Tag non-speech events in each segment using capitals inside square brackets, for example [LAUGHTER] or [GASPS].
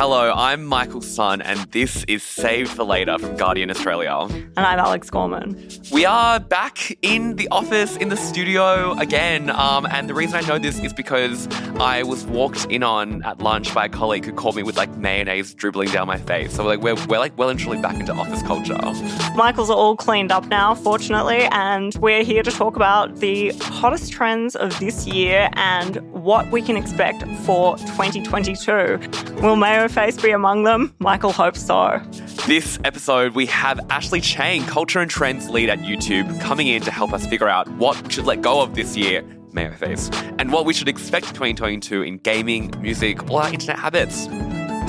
Hello, I'm Michael Sun, and this is Saved for Later from Guardian Australia. And I'm Alyx Gorman. We are back in the office, in the studio again. Um, and the reason I know this is because I was walked in on at lunch by a colleague who called me with like mayonnaise dribbling down my face. So like we're, we're like well and truly back into office culture. Michael's are all cleaned up now, fortunately, and we're here to talk about the hottest trends of this year and what we can expect for 2022. Will Mayo Face be among them? Michael hopes so. This episode, we have Ashley Chang, culture and trends lead at YouTube, coming in to help us figure out what we should let go of this year, Mayo Face, and what we should expect 2022 in gaming, music, or our internet habits.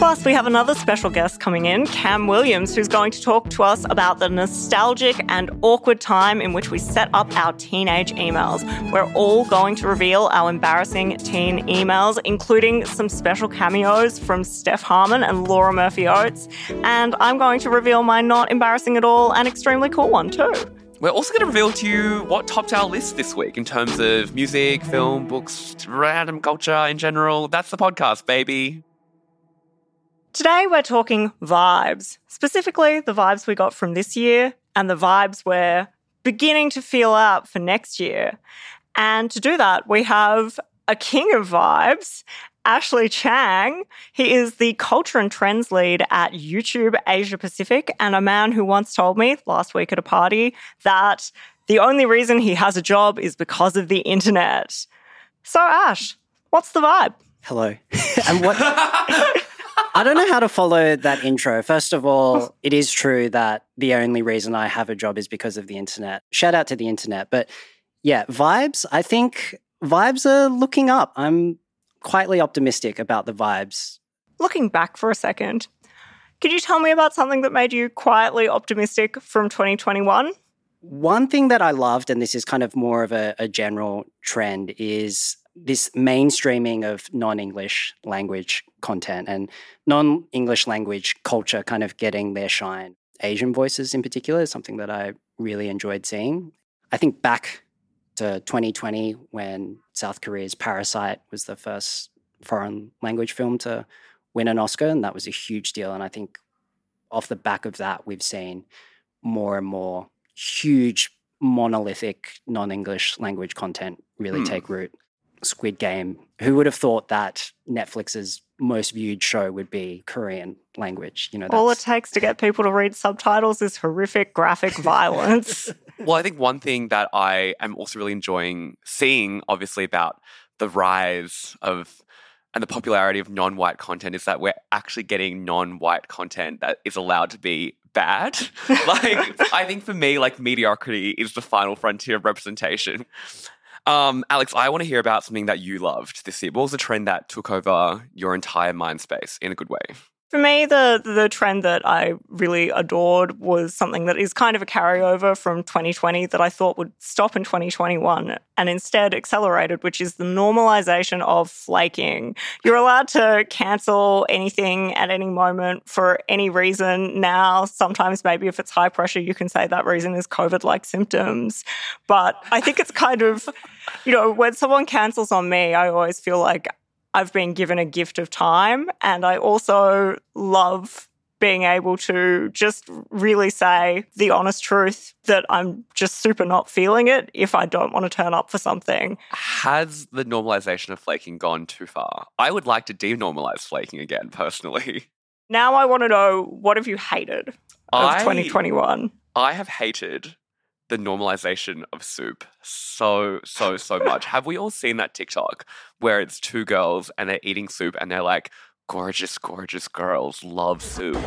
Plus, we have another special guest coming in, Cam Williams, who's going to talk to us about the nostalgic and awkward time in which we set up our teenage emails. We're all going to reveal our embarrassing teen emails, including some special cameos from Steph Harmon and Laura Murphy Oates. And I'm going to reveal my not embarrassing at all and extremely cool one, too. We're also going to reveal to you what topped our list this week in terms of music, film, books, random culture in general. That's the podcast, baby. Today, we're talking vibes, specifically the vibes we got from this year and the vibes we're beginning to feel out for next year. And to do that, we have a king of vibes, Ashley Chang. He is the culture and trends lead at YouTube Asia Pacific, and a man who once told me last week at a party that the only reason he has a job is because of the internet. So, Ash, what's the vibe? Hello. [LAUGHS] and what [LAUGHS] I don't know how to follow that intro. First of all, [LAUGHS] it is true that the only reason I have a job is because of the internet. Shout out to the internet. But yeah, vibes, I think vibes are looking up. I'm quietly optimistic about the vibes. Looking back for a second, could you tell me about something that made you quietly optimistic from 2021? One thing that I loved, and this is kind of more of a, a general trend, is this mainstreaming of non-English language content and non-English language culture kind of getting their shine. Asian voices in particular is something that I really enjoyed seeing. I think back to 2020 when South Korea's Parasite was the first foreign language film to win an Oscar, and that was a huge deal. And I think off the back of that, we've seen more and more huge monolithic non-English language content really Hmm. take root. Squid Game. Who would have thought that Netflix's most viewed show would be Korean language? You know, All it takes to get people to read subtitles is horrific graphic [LAUGHS] violence. [LAUGHS] Well, I think one thing that I am also really enjoying seeing, obviously, about the rise of and the popularity of non white content is that we're actually getting non white content that is allowed to be bad. [LAUGHS] like, I think for me, like, mediocrity is the final frontier of representation. Um, Alyx, I want to hear about something that you loved this year. What was the trend that took over your entire mind space in a good way? For me, the the trend that I really adored was something that is kind of a carryover from 2020 that I thought would stop in 2021 and instead accelerated, which is the normalization of flaking. You're allowed to cancel anything at any moment for any reason now. Sometimes, maybe if it's high pressure, you can say that reason is COVID like symptoms. But I think it's kind of, you know, when someone cancels on me, I always feel like I've been given a gift of time. And I also love being able to just really say the honest truth that I'm just super not feeling it if I don't want to turn up for something. Has the normalization of flaking gone too far? I would like to denormalize flaking again, personally. Now I want to know what have you hated of I- 2021? I have hated the normalization of soup so, so, so much. have we all seen that TikTok where it's two girls and they're eating soup and they're like, gorgeous, gorgeous girls love soup?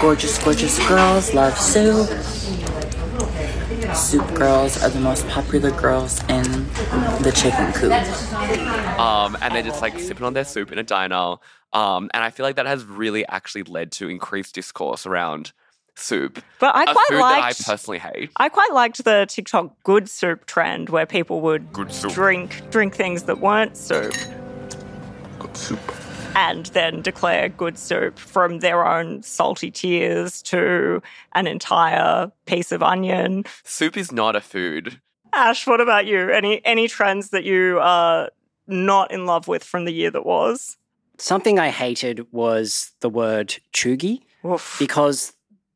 Gorgeous, gorgeous girls love soup. Soup girls are the most popular girls in the chicken coop. Um, and they're just like sipping on their soup in a diner. Um, and I feel like that has really actually led to increased discourse around soup. But I a quite food liked that I personally hate. I quite liked the TikTok good soup trend where people would Good soup. drink drink things that weren't soup Good soup. and then declare good soup from their own salty tears to an entire piece of onion. Soup is not a food. Ash, what about you? Any any trends that you are not in love with from the year that was? Something I hated was the word chuggy Oof. because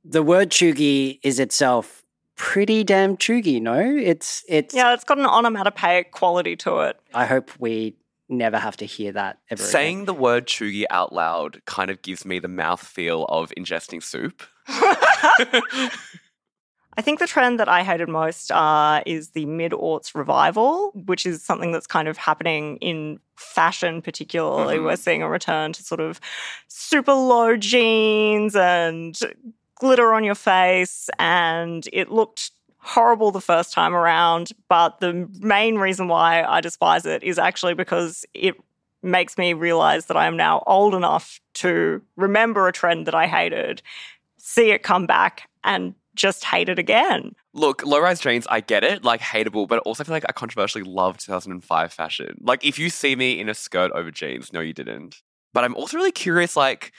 the word chuggy is itself pretty damn chuggy, no? It's it's Yeah, it's got an onomatopoeic quality to it. I hope we never have to hear that ever again. Saying the word chuggy out loud kind of gives me the mouth feel of ingesting soup. [LAUGHS] [LAUGHS] I think the trend that I hated most uh, is the mid aughts revival, which is something that's kind of happening in fashion, particularly. Mhm. We're seeing a return to sort of super low jeans and glitter on your face. And it looked horrible the first time around. But the main reason why I despise it is actually because it makes me realize that I am now old enough to remember a trend that I hated, see it come back, and just hate it again. Look, low rise jeans, I get it, like hateable, but also I feel like I controversially love 2005 fashion. Like, if you see me in a skirt over jeans, no, you didn't. But I'm also really curious, like,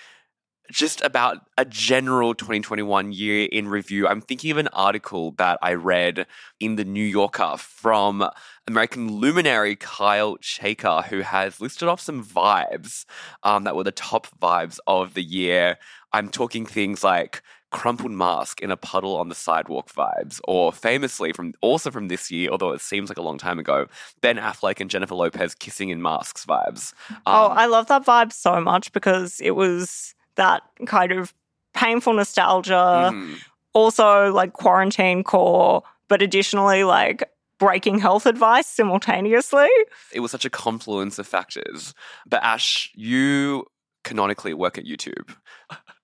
just about a general 2021 year in review. I'm thinking of an article that I read in the New Yorker from American luminary Kyle Chayka, who has listed off some vibes um, that were the top vibes of the year. I'm talking things like crumpled mask in a puddle on the sidewalk vibes, or famously from also from this year, although it seems like a long time ago, Ben Affleck and Jennifer Lopez kissing in masks vibes. oh, Um, I love that vibe so much because it was that kind of painful nostalgia, mhm. also like quarantine core, but additionally like breaking health advice simultaneously. It was such a confluence of factors. But Ash, you canonically work at YouTube.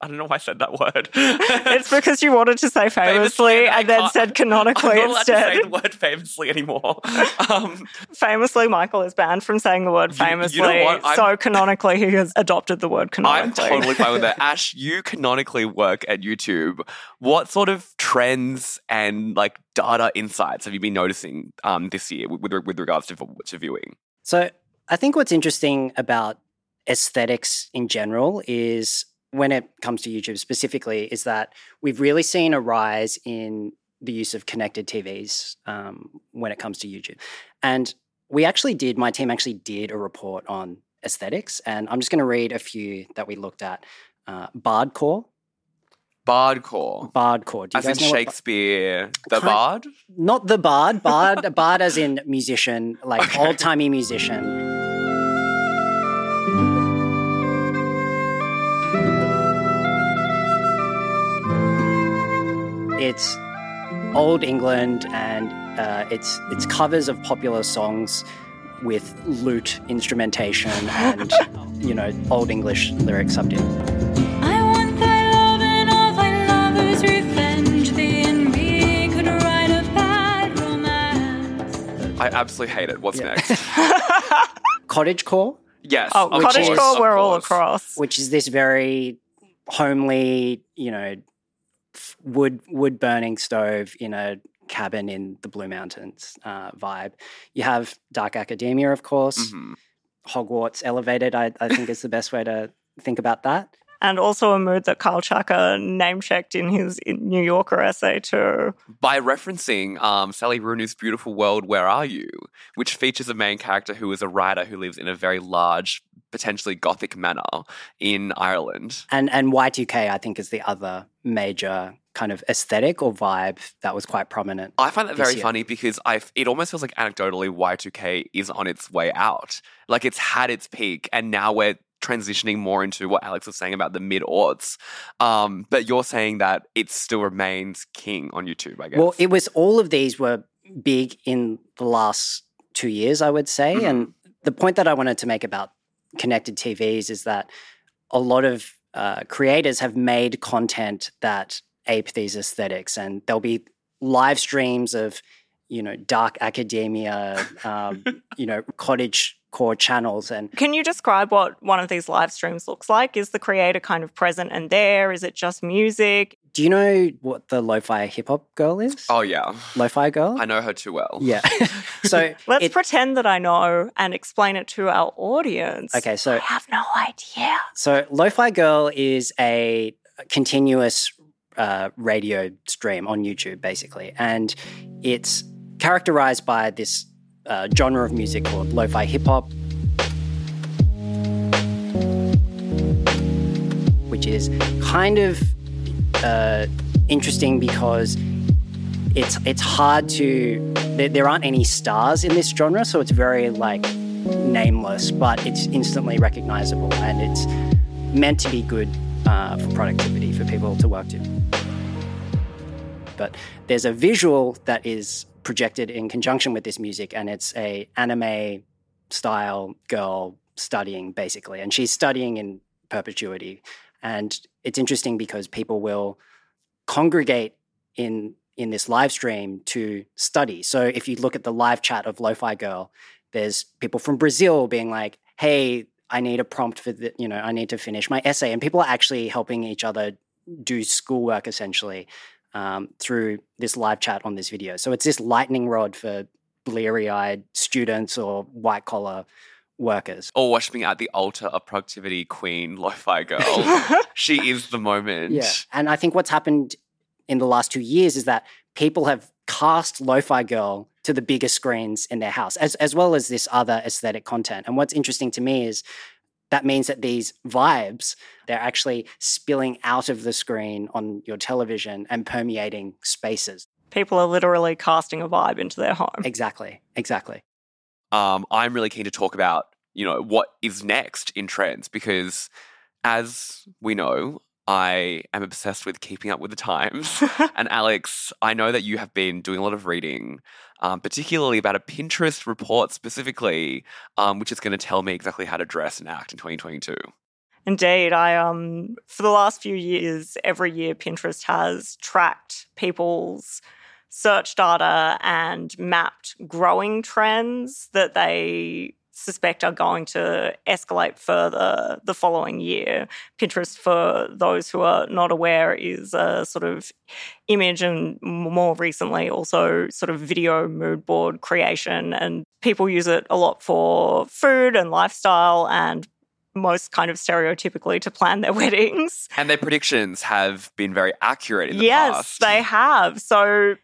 I don't know why I said that word. [LAUGHS] It's because you wanted to say famously, and and then said canonically I'm not allowed to say instead. the word famously anymore. [LAUGHS] Um, famously, Michael is banned from saying the word You- you know famously. what? So canonically, he has adopted the word canonically. I'm totally fine with that. [LAUGHS] Ash, you canonically work at YouTube. What sort of trends and like data insights have you been noticing um, this year with, with, with regards to, to viewing? So I think what's interesting about aesthetics in general is when it comes to YouTube specifically, is that we've really seen a rise in the use of connected TVs um, when it comes to YouTube. And we actually did, my team actually did a report on aesthetics. And I'm just going to read a few that we looked at. Uh, Bardcore. Bardcore. Bardcore. Do you As in guys know what ba- Shakespeare, the bard? Not the bard, bard, bard as in musician, like old timey musician. It's old England and uh, it's it's covers of popular songs with lute instrumentation and [LAUGHS] you know old English lyrics up in. I want thy love and all thy lovers' revenge. Thee and me could write a bad romance. I absolutely hate it. What's Yeah. next? [LAUGHS] Cottagecore, Yes. oh, of cottage course, core, we're all across. which is this very homely, you know, f- wood wood burning stove in a cabin in the Blue Mountains uh, vibe. You have Dark Academia, of course. Mhm. Hogwarts Elevated, I, I think is the best way to think about that. and also a mood that Kyle Chayka name checked in his New Yorker essay too. By referencing um, Sally Rooney's beautiful world, Where Are You? which features a main character who is a writer who lives in a very large potentially gothic manner in Ireland. And and Y2K, I think, is the other major kind of aesthetic or vibe that was quite prominent. I find that very year. funny because I it almost feels like anecdotally Y2K is on its way out. Like it's had its peak and now we're transitioning more into what Alyx was saying about the mid aughts. Um, but you're saying that it still remains king on YouTube, I guess. Well, it was all of these were big in the last two years, I would say. Mm-hmm. And the point that I wanted to make about connected TVs is that a lot of uh, creators have made content that ape these aesthetics, and there'll be live streams of, you know, dark academia, um, [LAUGHS] you know, cottage core channels, and Can you describe what one of these live streams looks like? Is the creator kind of present and there? Is it just music? do you know what the lo-fi hip hop girl is? oh yeah. lo-fi girl. I know her too well. Yeah. [LAUGHS] so [LAUGHS] Let's it- pretend that I know and explain it to our audience. Okay, so I have no idea. So, Lo-Fi Girl is a continuous uh, radio stream on YouTube, basically, and it's characterized by this uh, genre of music called lo-fi hip hop, which is kind of uh, interesting because it's it's hard to there, there aren't any stars in this genre, so it's very like nameless, but it's instantly recognizable and it's meant to be good uh, for productivity for people to work to. But there's a visual that is projected in conjunction with this music, and it's a anime style girl studying basically, and she's studying in perpetuity. And it's interesting because people will congregate in in this live stream to study. So if you look at the live chat of Lo-Fi Girl, there's people from Brazil being like, "Hey, I need a prompt for the, you know, I need to finish my essay," and people are actually helping each other do schoolwork essentially um, through this live chat on this video. So it's this lightning rod for bleary-eyed students or white collar workers. Or worshiping at the altar of productivity queen, [LAUGHS] lo-fi girl. [LAUGHS] she is the moment. Yeah. And I think what's happened in the last two years is that people have cast Lo-Fi Girl to the biggest screens in their house, as, as well as this other aesthetic content. And what's interesting to me is that means that these vibes, they're actually spilling out of the screen on your television and permeating spaces. People are literally casting a vibe into their home. Exactly. Exactly. um, I'm really keen to talk about, you know, what is next in trends because as we know, I am obsessed with keeping up with the times. [LAUGHS] and Alyx, I know that you have been doing a lot of reading, um, particularly about a Pinterest report specifically, um, which is going to tell me exactly how to dress and act in 2022. Indeed, I um for the last few years, every year Pinterest has tracked people's search data and mapped growing trends that they suspect are going to escalate further the following year. Pinterest, for those who are not aware, is a sort of image and more recently also sort of video mood board creation. And people use it a lot for food and lifestyle and most kind of stereotypically to plan their [LAUGHS] weddings. And their predictions have been very accurate in the yes, past. they have. So,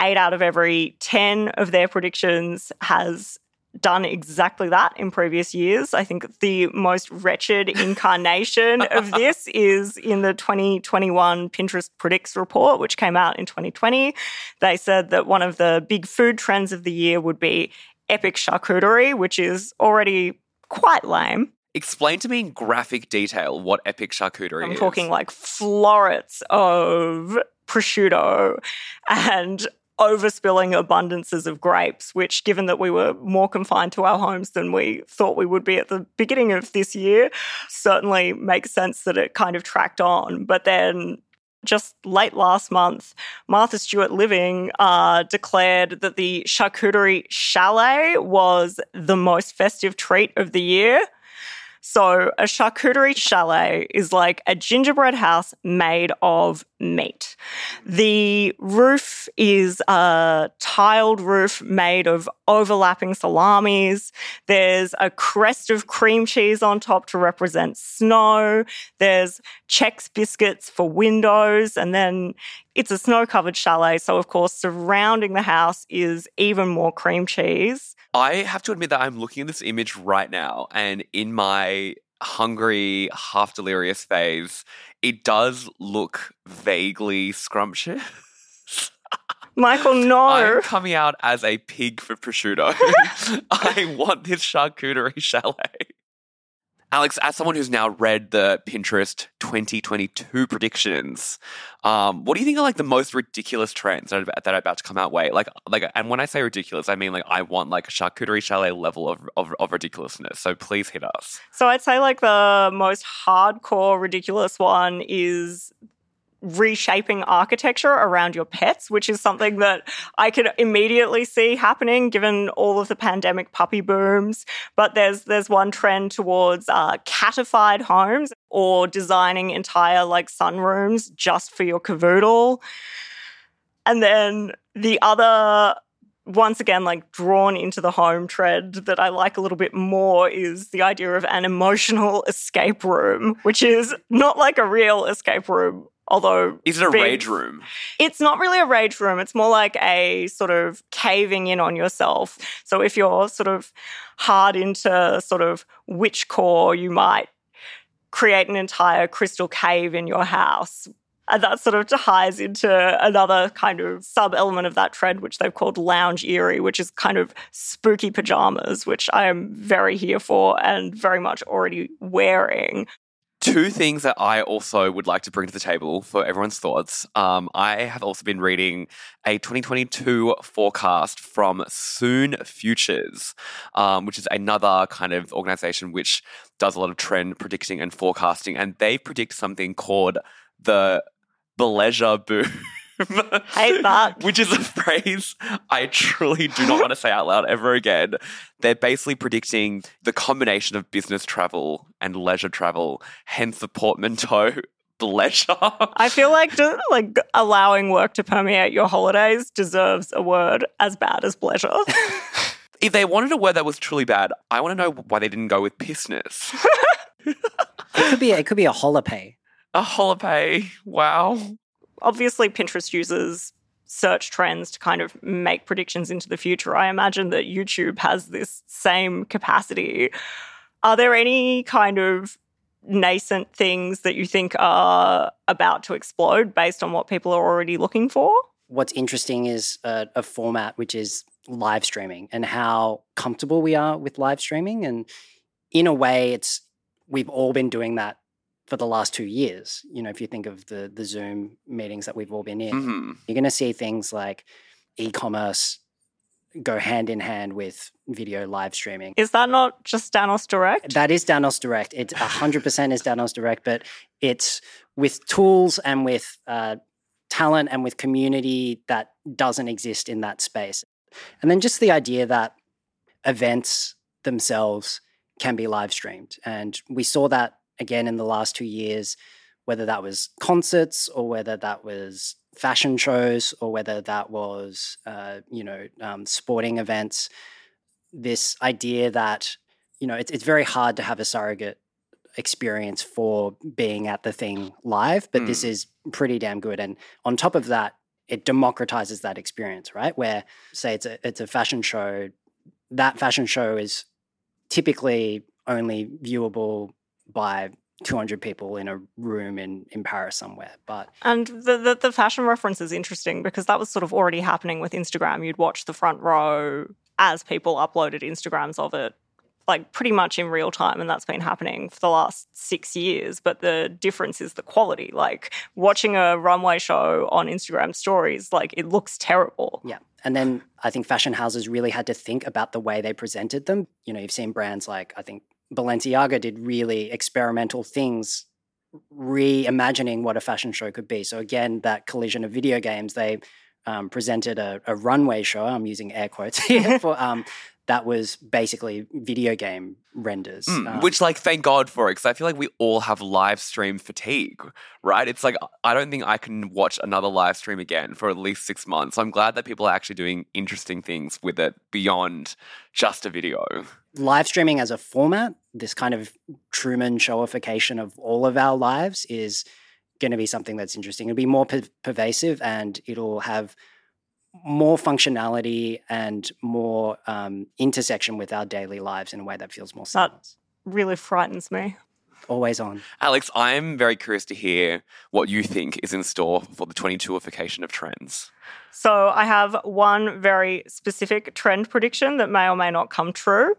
eight out of every 10 of their predictions has done exactly that in previous years. I think the most wretched [LAUGHS] incarnation of this is in the 2021 Pinterest Predicts report, which came out in 2020. They said that one of the big food trends of the year would be epic charcuterie, which is already quite lame. Explain to me in graphic detail what epic charcuterie I'm is. talking like florets of prosciutto and overspilling abundances of grapes, which, given that we were more confined to our homes than we thought we would be at the beginning of this year, certainly makes sense that it kind of tracked on. But then just late last month, Martha Stewart Living uh, declared that the charcuterie chalet was the most festive treat of the year. So, a charcuterie chalet is like a gingerbread house made of meat. The roof is a tiled roof made of overlapping salamis. There's a crest of cream cheese on top to represent snow. There's Chex biscuits for windows. And then It's a snow covered chalet. So, of course, surrounding the house is even more cream cheese. I have to admit that I'm looking at this image right now, and in my hungry, half delirious phase, it does look vaguely scrumptious. [LAUGHS] Michael, no. I'm coming out as a pig for prosciutto. [LAUGHS] I want this charcuterie chalet. Alyx, as someone who's now read the Pinterest 2022 predictions, um, what do you think are like the most ridiculous trends that are, that are about to come out? Way like like, and when I say ridiculous, I mean like I want like a charcuterie chalet level of, of of ridiculousness. So please hit us. So I'd say like the most hardcore ridiculous one is reshaping architecture around your pets, which is something that I could immediately see happening given all of the pandemic puppy booms. But there's there's one trend towards uh, catified homes or designing entire like sunrooms just for your cavoodle. And then the other once again like drawn into the home trend that I like a little bit more is the idea of an emotional [LAUGHS] escape room, which is not like a real escape room. Although Is it a big- rage room? It's not really a rage room. It's more like a sort of caving in on yourself. So if you're sort of hard into sort of witch core, you might create an entire crystal cave in your house. And that sort of ties into another kind of sub element of that trend, which they've called lounge eerie, which is kind of spooky pajamas, which I am very here for and very much already wearing. Two things that I also would like to bring to the table for everyone's thoughts. Um, I have also been reading a 2022 forecast from Soon Futures, um, which is another kind of organization which does a lot of trend predicting and forecasting. And they predict something called the Bleisure boom. [LAUGHS] [LAUGHS] Hate that. Which is a phrase I truly do not want to say out loud ever again. They're basically predicting the combination of business travel and leisure travel, hence the portmanteau [LAUGHS] bleisure. I feel like just, like allowing work to permeate your holidays deserves a word as bad as pleasure. [LAUGHS] if they wanted a word that was truly bad, I want to know why they didn't go with pissness. It could be it could be a holopay. a holiday. Wow. Obviously, Pinterest uses search trends to kind of make predictions into the future. I imagine that YouTube has this same capacity. Are there any kind of nascent things that you think are about to explode based on what people are already looking for? What's interesting is a, a format which is live streaming and how comfortable we are with live streaming. And in a way, it's we've all been doing that for the last two years. You know, if you think of the the Zoom meetings that we've all been in, hmm you're going to see things like e-commerce go hand in hand with video live streaming. Is that not just Danoz Direct? That is Danoz Direct. It 100% is Danoz Direct, but it's with tools and with uh, talent and with community that doesn't exist in that space. And then just the idea that events themselves can be live streamed. And we saw that again in the last two years, whether that was concerts or whether that was fashion shows or whether that was, uh, you know, um, sporting events. This idea that, you know, it's, it's very hard to have a surrogate experience for being at the thing live, but this is pretty damn good. And on top of that, it democratizes that experience, right? Where say it's a it's a fashion show, that fashion show is typically only viewable by 200 people in a room in in Paris somewhere. But And the, the the fashion reference is interesting because that was sort of already happening with Instagram. You'd watch the front row as people uploaded Instagrams of it, like pretty much in real time, and that's been happening for the last six years. But the difference is the quality. Like watching a runway show on Instagram stories, like it looks terrible. yeah. And then I think fashion houses really had to think about the way they presented them. You know, you've seen brands like I think Balenciaga did really experimental things reimagining what a fashion show could be. So again, that collision of video games, they um, presented a, a runway show. I'm using air quotes [LAUGHS] here [LAUGHS] for um, that was basically video game renders. Mm, Um, which, like, thank God for it, because I feel like we all have live stream fatigue, right? It's like I don't think I can watch another live stream again for at least six months. So I'm glad that people are actually doing interesting things with it beyond just a video. live streaming as a format, this kind of Truman showification of all of our lives is going to be something that's interesting. It'll be more per- pervasive and it'll have more functionality and more um, intersection with our daily lives in a way that feels more That- Really frightens me. Always on. Alyx, I'm very curious to hear what you think is in store for the 22ification of trends. So I have one very specific trend prediction that may or may not come true.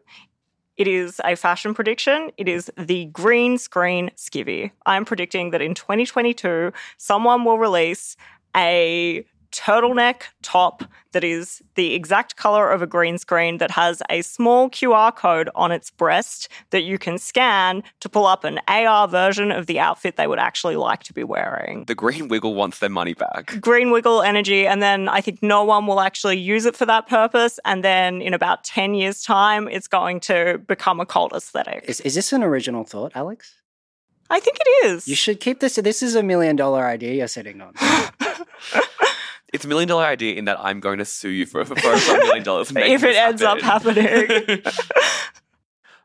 It is a fashion prediction. It is the green screen skivvy. I'm predicting that in 2022, someone will release a turtleneck top that is the exact color of a green screen that has a small QR code on its breast that you can scan to pull up an AR version of the outfit they would actually like to be wearing The Green Wiggle wants their money back. green wiggle energy and then i think no one will actually use it for that purpose and then in about 10 years time it's going to become a cult aesthetic Is, is this an original thought, Alyx? i think it is You should keep this. This is a million dollar idea you're sitting on. [LAUGHS] It's a million dollar idea in that I'm going to sue you for, for, for a million dollars. if it ends up happening [LAUGHS]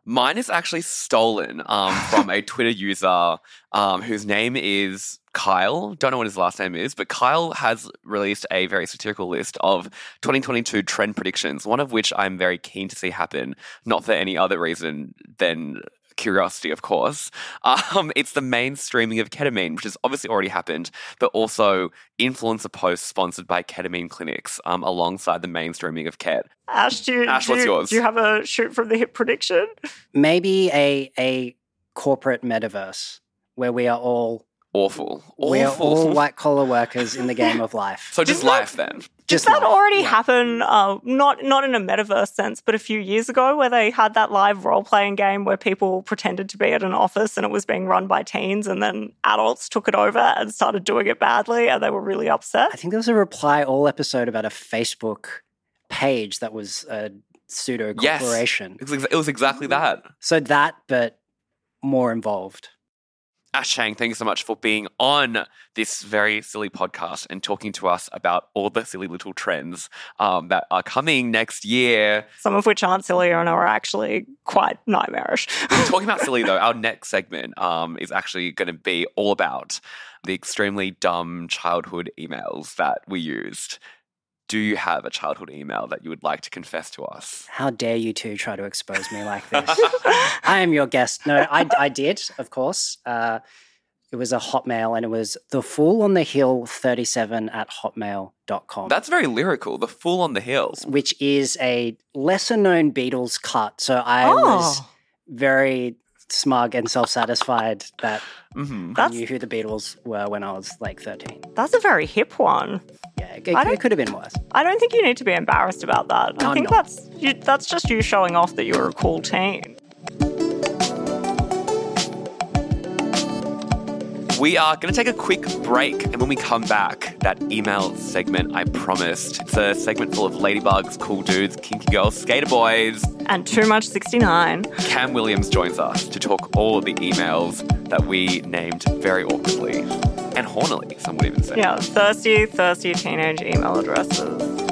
Mine is actually stolen um, from a Twitter user um, whose name is Kyle. Don't know what his last name is, but Kyle has released a very satirical list of 2022 trend predictions, one of which I'm very keen to see happen, not for any other reason than curiosity, of course. [LAUGHS] Um, it's the mainstreaming of ketamine, which has obviously already happened, but also influencer posts sponsored by ketamine clinics um, alongside the mainstreaming of ket. ash do Ash, do, what's yours? do you have a shoot from the hip prediction Maybe a a corporate metaverse where we are all Awful. we are all white collar workers in the [LAUGHS] game of life. so just Didn't that- life then. Just Did that life. already Yeah. happen? Uh, not not in a metaverse sense, but a few years ago, where they had that live role playing game where people pretended to be at an office and it was being run by teens, and then adults took it over and started doing it badly, and they were really upset. I think there was a reply all episode about a Facebook page that was a pseudo Yes. corporation. It was, ex- it was exactly that. So that, but more involved. Ash Chang, thank you so much for being on this very silly podcast and talking to us about all the silly little trends um, that are coming next year. Some of which aren't silly and are actually quite nightmarish. talking about [LAUGHS] silly though, our next segment um, is actually going to be all about the extremely dumb childhood emails that we used. Do you have a childhood email that you would like to confess to us? How dare you two try to expose me like [LAUGHS] this? I am your guest. No, I, I did, of course. Uh, it was a Hotmail and it was the fool on the hill 37 at hotmail.com. That's very lyrical. The Fool on the Hill. which is a lesser known Beatles cut. So I was Oh. very smug and self satisfied that hmm I knew who the Beatles were when I was like 13. that's a very hip one. Yeah, it, I it could have been worse. I don't think you need to be embarrassed about that. I I'm think not. that's you, that's just you showing off that you're a cool teen. We are going to take a quick break, and when we come back, that email segment I promised. It's a segment full of ladybugs, cool dudes, kinky girls, skater boys. And too much 69. Cam Williams joins us to talk all of the emails that we named very awkwardly and hornily, some would even say. Yeah, thirsty, thirsty teenage email addresses.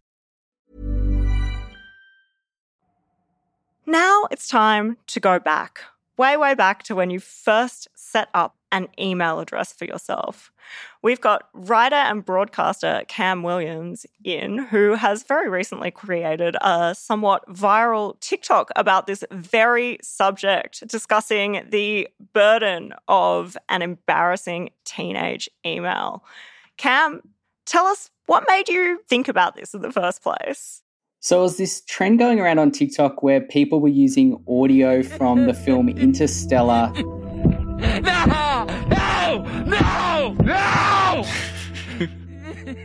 Now it's time to go back, way, way back to when you first set up an email address for yourself. We've got writer and broadcaster Cam Williams in, who has very recently created a somewhat viral TikTok about this very subject, discussing the burden of an embarrassing teenage email. Cam, tell us what made you think about this in the first place? So it was this trend going around on TikTok where people were using audio from the film Interstellar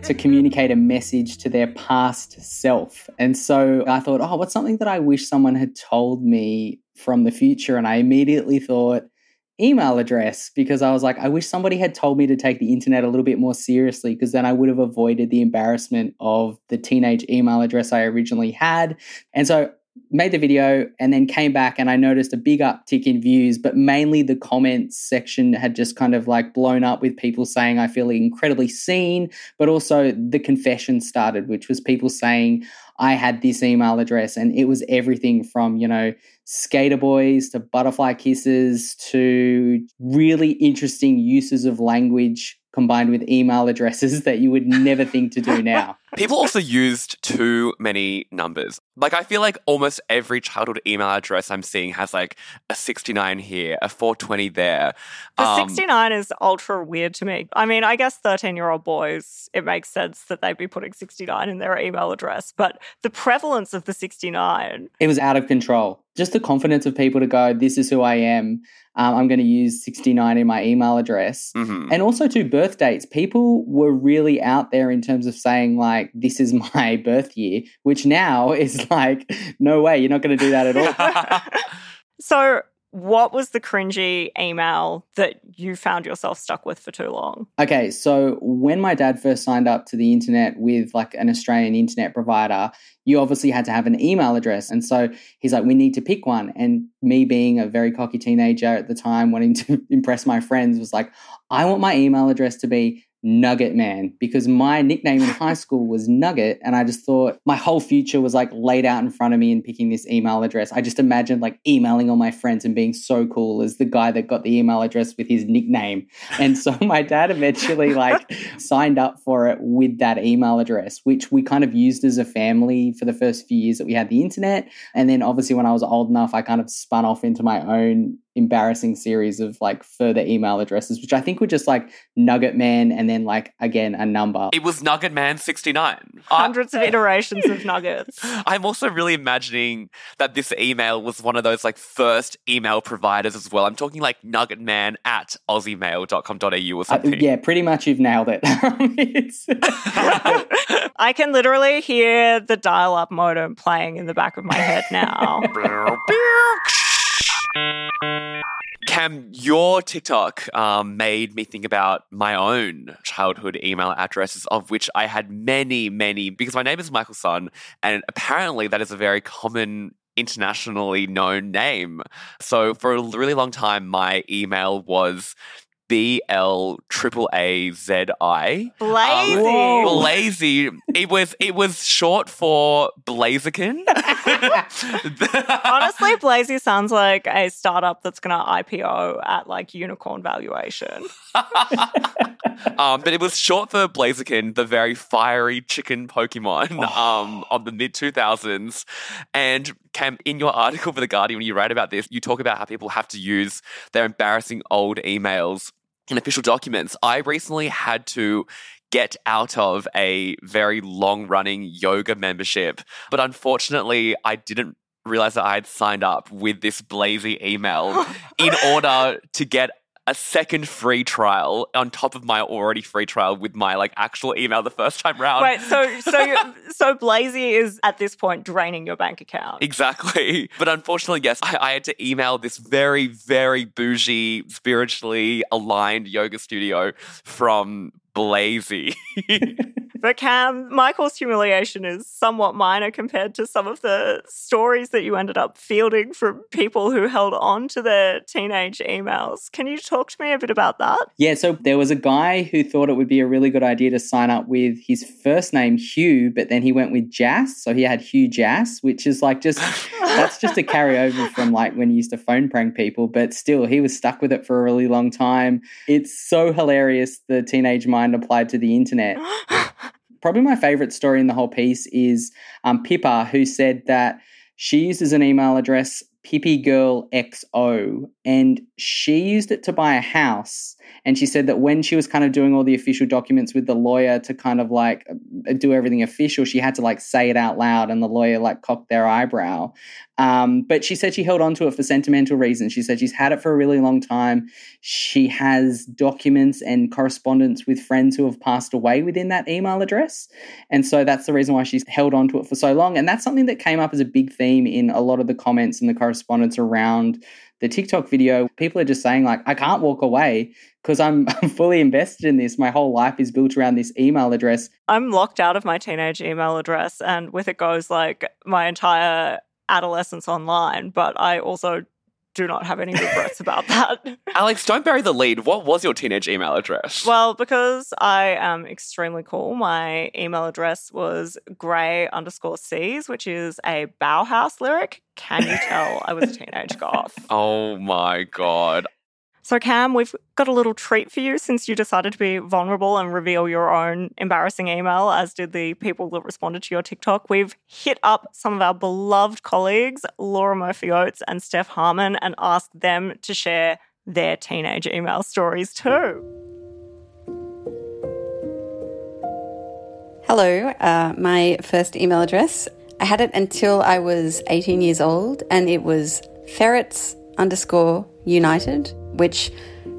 to communicate a message to their past self. And so I thought, oh, what's something that I wish someone had told me from the future? And I immediately thought, email address because I was like, I wish somebody had told me to take the internet a little bit more seriously because then I would have avoided the embarrassment of the teenage email address I originally had. And so made the video and then came back and I noticed a big uptick in views, but mainly the comments section had just kind of like blown up with people saying I feel incredibly seen, but also the confession started, which was people saying I had this email address and it was everything from, you know, skater boys to butterfly kisses to really interesting uses of language combined with email addresses [LAUGHS] that you would never think to do [LAUGHS] now. People also used too many numbers. Like, I feel like almost every childhood email address I'm seeing has like a 69 here, a 420 there. The Um, 69 is ultra weird to me. I mean, I guess 13 year old boys, it makes sense that they'd be putting 69 in their email address, but the prevalence of the 69. It was out of control. Just the confidence of people to go, this is who I am. Um, I'm going to use 69 in my email address. mhm. And also, to birth dates. People were really out there in terms of saying, like, this is [LAUGHS] my birth year, which now is like, no way, you're not going to do that at all. [LAUGHS] So, what was the cringy email that you found yourself stuck with for too long? Okay, so when my dad first signed up to the internet with like an Australian internet provider, you obviously had to have an email address. And so he's like, we need to pick one. And me being a very cocky teenager at the time, wanting to [LAUGHS] impress my friends, was like, I want my email address to be Nugget Man because my nickname in high school was Nugget. And I just thought my whole future was like laid out in front of me in picking this email address. I just imagined like emailing all my friends and being so cool as the guy that got the email address with his nickname. And so [LAUGHS] my dad eventually like signed up for it with that email address, which we kind of used as a family for the first few years that we had the internet. And then obviously when I was old enough, I kind of spun off into my own embarrassing series of like further email addresses, which I think were just like Nugget Man and then like again a number. It was Nugget Man 69. [LAUGHS] Hundreds of iterations of nuggets. [LAUGHS] I'm also really imagining that this email was one of those like first email providers as well. I'm talking like Nugget Man at aussiemail.com.au or Uh, something. yeah, pretty much you've nailed it. It's- [LAUGHS] I can literally hear the dial up modem playing in the back of my head now. Cam, your TikTok um, made me think about my own childhood email addresses, of which I had many, many, because my name is Michael Sun, and apparently that is a very common internationally known name. So for a really long time, my email was B L triple A Z I. Blazy. Whoa. Blazy. It was it was short for Blaziken. [LAUGHS] Honestly, Blazy sounds like a startup that's going to IPO at like unicorn valuation. [LAUGHS] um, but it was short for Blaziken, the very fiery chicken Pokemon um, of the mid 2000s. And Cam, in your article for The Guardian, when you write about this, you talk about how people have to use their embarrassing old emails in official documents. I recently had to get out of a very long running yoga membership, but unfortunately, I didn't realize that I had signed up with this Blazy email [LAUGHS] in order to get a second free trial on top of my already free trial with my like actual email the first time round. Wait, so so [LAUGHS] so Blazy is at this point draining your bank account. Exactly. [LAUGHS] But unfortunately, yes, I, I had to email this very, very bougie, spiritually aligned yoga studio from Blazy. [LAUGHS] But Cam, Michael's humiliation is somewhat minor compared to some of the stories that you ended up fielding from people who held on to their teenage emails. Can you talk to me a bit about that? Yeah, so there was a guy who thought it would be a really good idea to sign up with his first name Hugh, but then he went with Jas, so he had Hugh Jas, which is like just [LAUGHS] that's just a carryover from like when you used to phone prank people, but still he was stuck with it for a really long time. It's so hilarious the teenage mind applied to the internet. [GASPS] Probably my favorite story in the whole piece is um, Pippa, who said that she uses an email address Pippy Girl XO, and she used it to buy a house. And she said that when she was kind of doing all the official documents with the lawyer to kind of like do everything official, she had to like say it out loud and the lawyer like cocked their eyebrow. Um, but she said she held on to it for sentimental reasons. She said she's had it for a really long time. She has documents and correspondence with friends who have passed away within that email address. And so that's the reason why she's held on to it for so long. And that's something that came up as a big theme in a lot of the comments and the correspondence around the TikTok video. People are just saying, like, I can't walk away because [LAUGHS] I'm, fully invested in this. My whole life is built around this email address. I'm locked out of my teenage email address, and with it goes like my entire adolescence online, but I also do not have any regrets about that. [LAUGHS] Alyx, don't bury the lead. What was your teenage email address? Well, because I am extremely cool, my email address was grey underscore C's, which is a Bauhaus lyric. Can you tell I was a teenage goth? [LAUGHS] oh my god. So, Cam, we've got a little treat for you since you decided to be vulnerable and reveal your own embarrassing email, as did the people that responded to your TikTok. We've hit up some of our beloved colleagues, Laura Murphy Oates and Steph Harmon, and asked them to share their teenage email stories too. Hello, uh, my first email address. I had it until I was 18 years old, and it was ferrets underscore united, which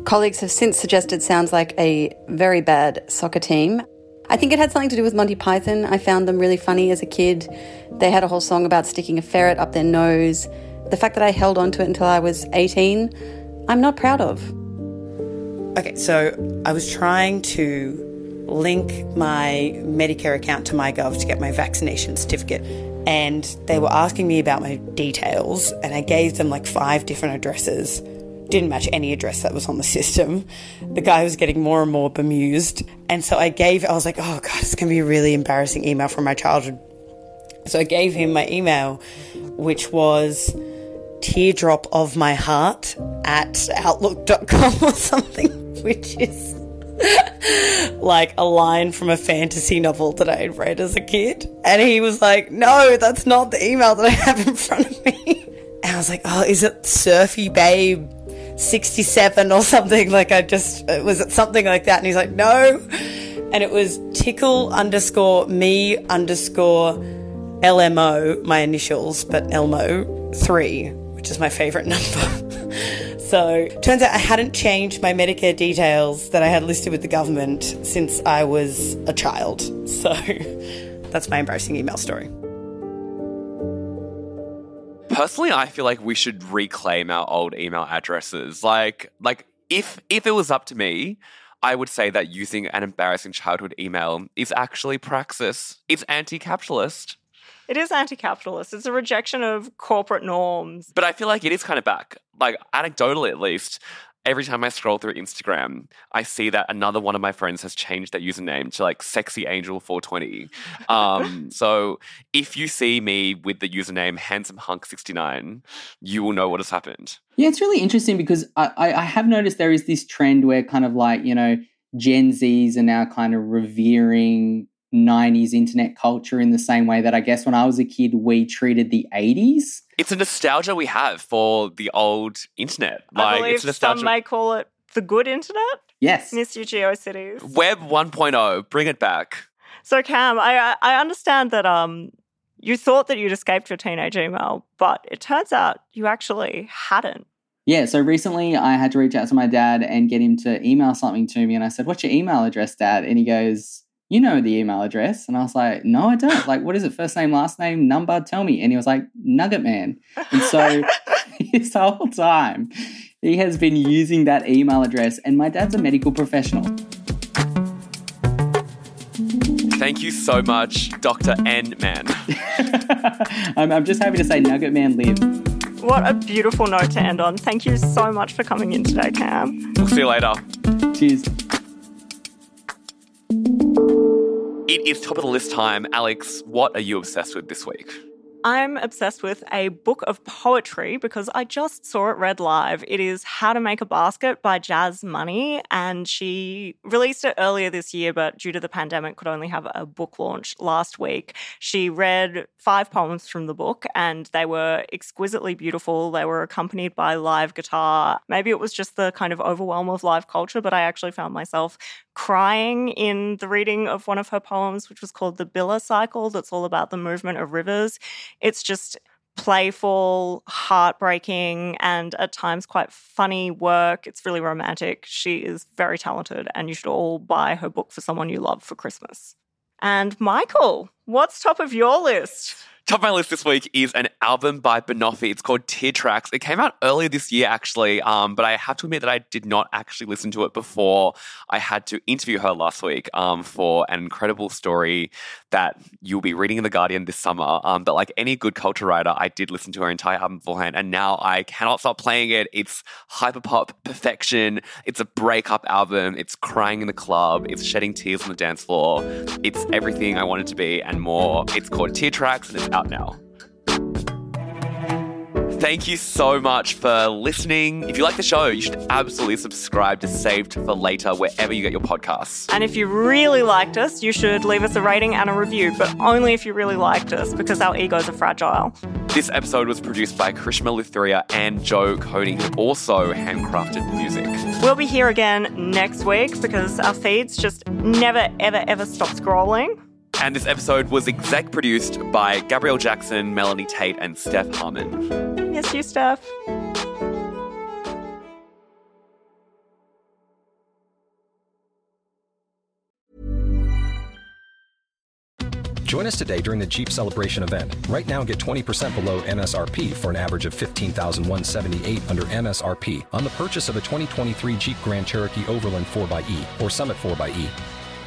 colleagues have since suggested sounds like a very bad soccer team. I think it had something to do with Monty Python. I found them really funny as a kid. They had a whole song about sticking a ferret up their nose. The fact that I held on to it until I was 18, I'm not proud of. Okay, so I was trying to link my Medicare account to MyGov to get my vaccination certificate. And they were asking me about my details, and I gave them like five different addresses. Didn't match any address that was on the system. The guy was getting more and more bemused. And so I gave, I was like, oh God, it's going to be a really embarrassing email from my childhood. So I gave him my email, which was teardrop of my heart at outlook.com [LAUGHS] or something, which is [LAUGHS] like a line from a fantasy novel that I had read as a kid. And he was like, no, that's not the email that I have in front of me. [LAUGHS] And I was like, oh, is it Surfy Babe 67 or something? Like, I just, was it something like that? And he's like, no. And it was tickle underscore me underscore LMO, my initials, but Elmo 3, which is my favorite [LAUGHS] number. so, turns out I hadn't changed my Medicare details that I had listed with the government since I was a child. So, [LAUGHS] that's my embarrassing email story. Personally, I feel like we should reclaim our old email addresses. Like, like if if it was up to me, I would say that using an embarrassing childhood email is actually praxis. It's anti-capitalist. It is anti capitalist, it's a rejection of corporate norms. But I feel like it is kind of back. Like anecdotally at least, every time I scroll through Instagram, I see that another one of my friends has changed their username to like sexy angel 420. Um, [LAUGHS] so if you see me with the username handsome hunk 69, you will know what has happened. Yeah, it's really interesting because I, I, I have noticed there is this trend where kind of like, you know, Gen Zs are now kind of revering 90s internet culture in the same way that I guess when I was a kid, we treated the 80s. It's a nostalgia we have for the old internet. I believe it's nostalgia. some may call it the good internet. Yes. Miss you, GeoCities. Web 1.0, bring it back. So Cam, I I I understand that um you thought that you'd escaped your teenage email, but it turns out you actually hadn't. Yeah, so recently I had to reach out to my dad and get him to email something to me. And I said, What's your email address, dad? And he goes, You know the email address. And I was like, No, I don't. Like, what is it? First name, last name, number? Tell me. And he was like, Nugget Man. And so [LAUGHS] this whole time, he has been using that email address. And my dad's a medical professional. Thank you so much, Dr. N Man. [LAUGHS] I'm, I'm just happy to say Nugget Man live. What a beautiful note to end on. Thank you so much for coming in today, Cam. We'll see you later. Cheers. It is top of the list time. Alyx, what are you obsessed with this week? I'm obsessed with a book of poetry because I just saw it read live. It is How to Make a Basket by Jazz Money, and she released it earlier this year, but due to the pandemic, could only have a book launch last week. She read five poems from the book, and they were exquisitely beautiful. They were accompanied by live guitar. Maybe it was just the kind of overwhelm of live culture, but I actually found myself crying in the reading of one of her poems, which was called The Billa Cycle, that's all about the movement of rivers. It's just playful, heartbreaking, and at times quite funny work. It's really romantic. She is very talented, and you should all buy her book for someone you love for Christmas. And Michael, what's top of your list? Top of my list this week is an album by Banoffee. It's called Tear Tracks. It came out earlier this year, actually, um, but I have to admit that I did not actually listen to it before I had to interview her last week um, for an incredible story that you'll be reading in The Guardian this summer. Um, but like any good culture writer, I did listen to her entire album beforehand, and now I cannot stop playing it. It's hyperpop perfection. It's a breakup album. It's crying in the club. It's shedding tears on the dance floor. It's everything I want it to be and more. It's called Tear Tracks, and it's out now. Thank you so much for listening. If you like the show, you should absolutely subscribe to Saved for Later wherever you get your podcasts. And if you really liked us, you should leave us a rating and a review, but only if you really liked us because our egos are fragile. This episode was produced by Krishma Luthria and Joe Cody, who also handcrafted music. We'll be here again next week because our feeds just never, ever, ever stop scrolling. And this episode was exec produced by Gabrielle Jackson, Melanie Tate, and Steph Harmon. Yes, you, Steph. Join us today during the Jeep Celebration event. Right now, get 20% below MSRP for an average of 15178 under MSRP on the purchase of a 2023 Jeep Grand Cherokee Overland 4xE or Summit 4xE.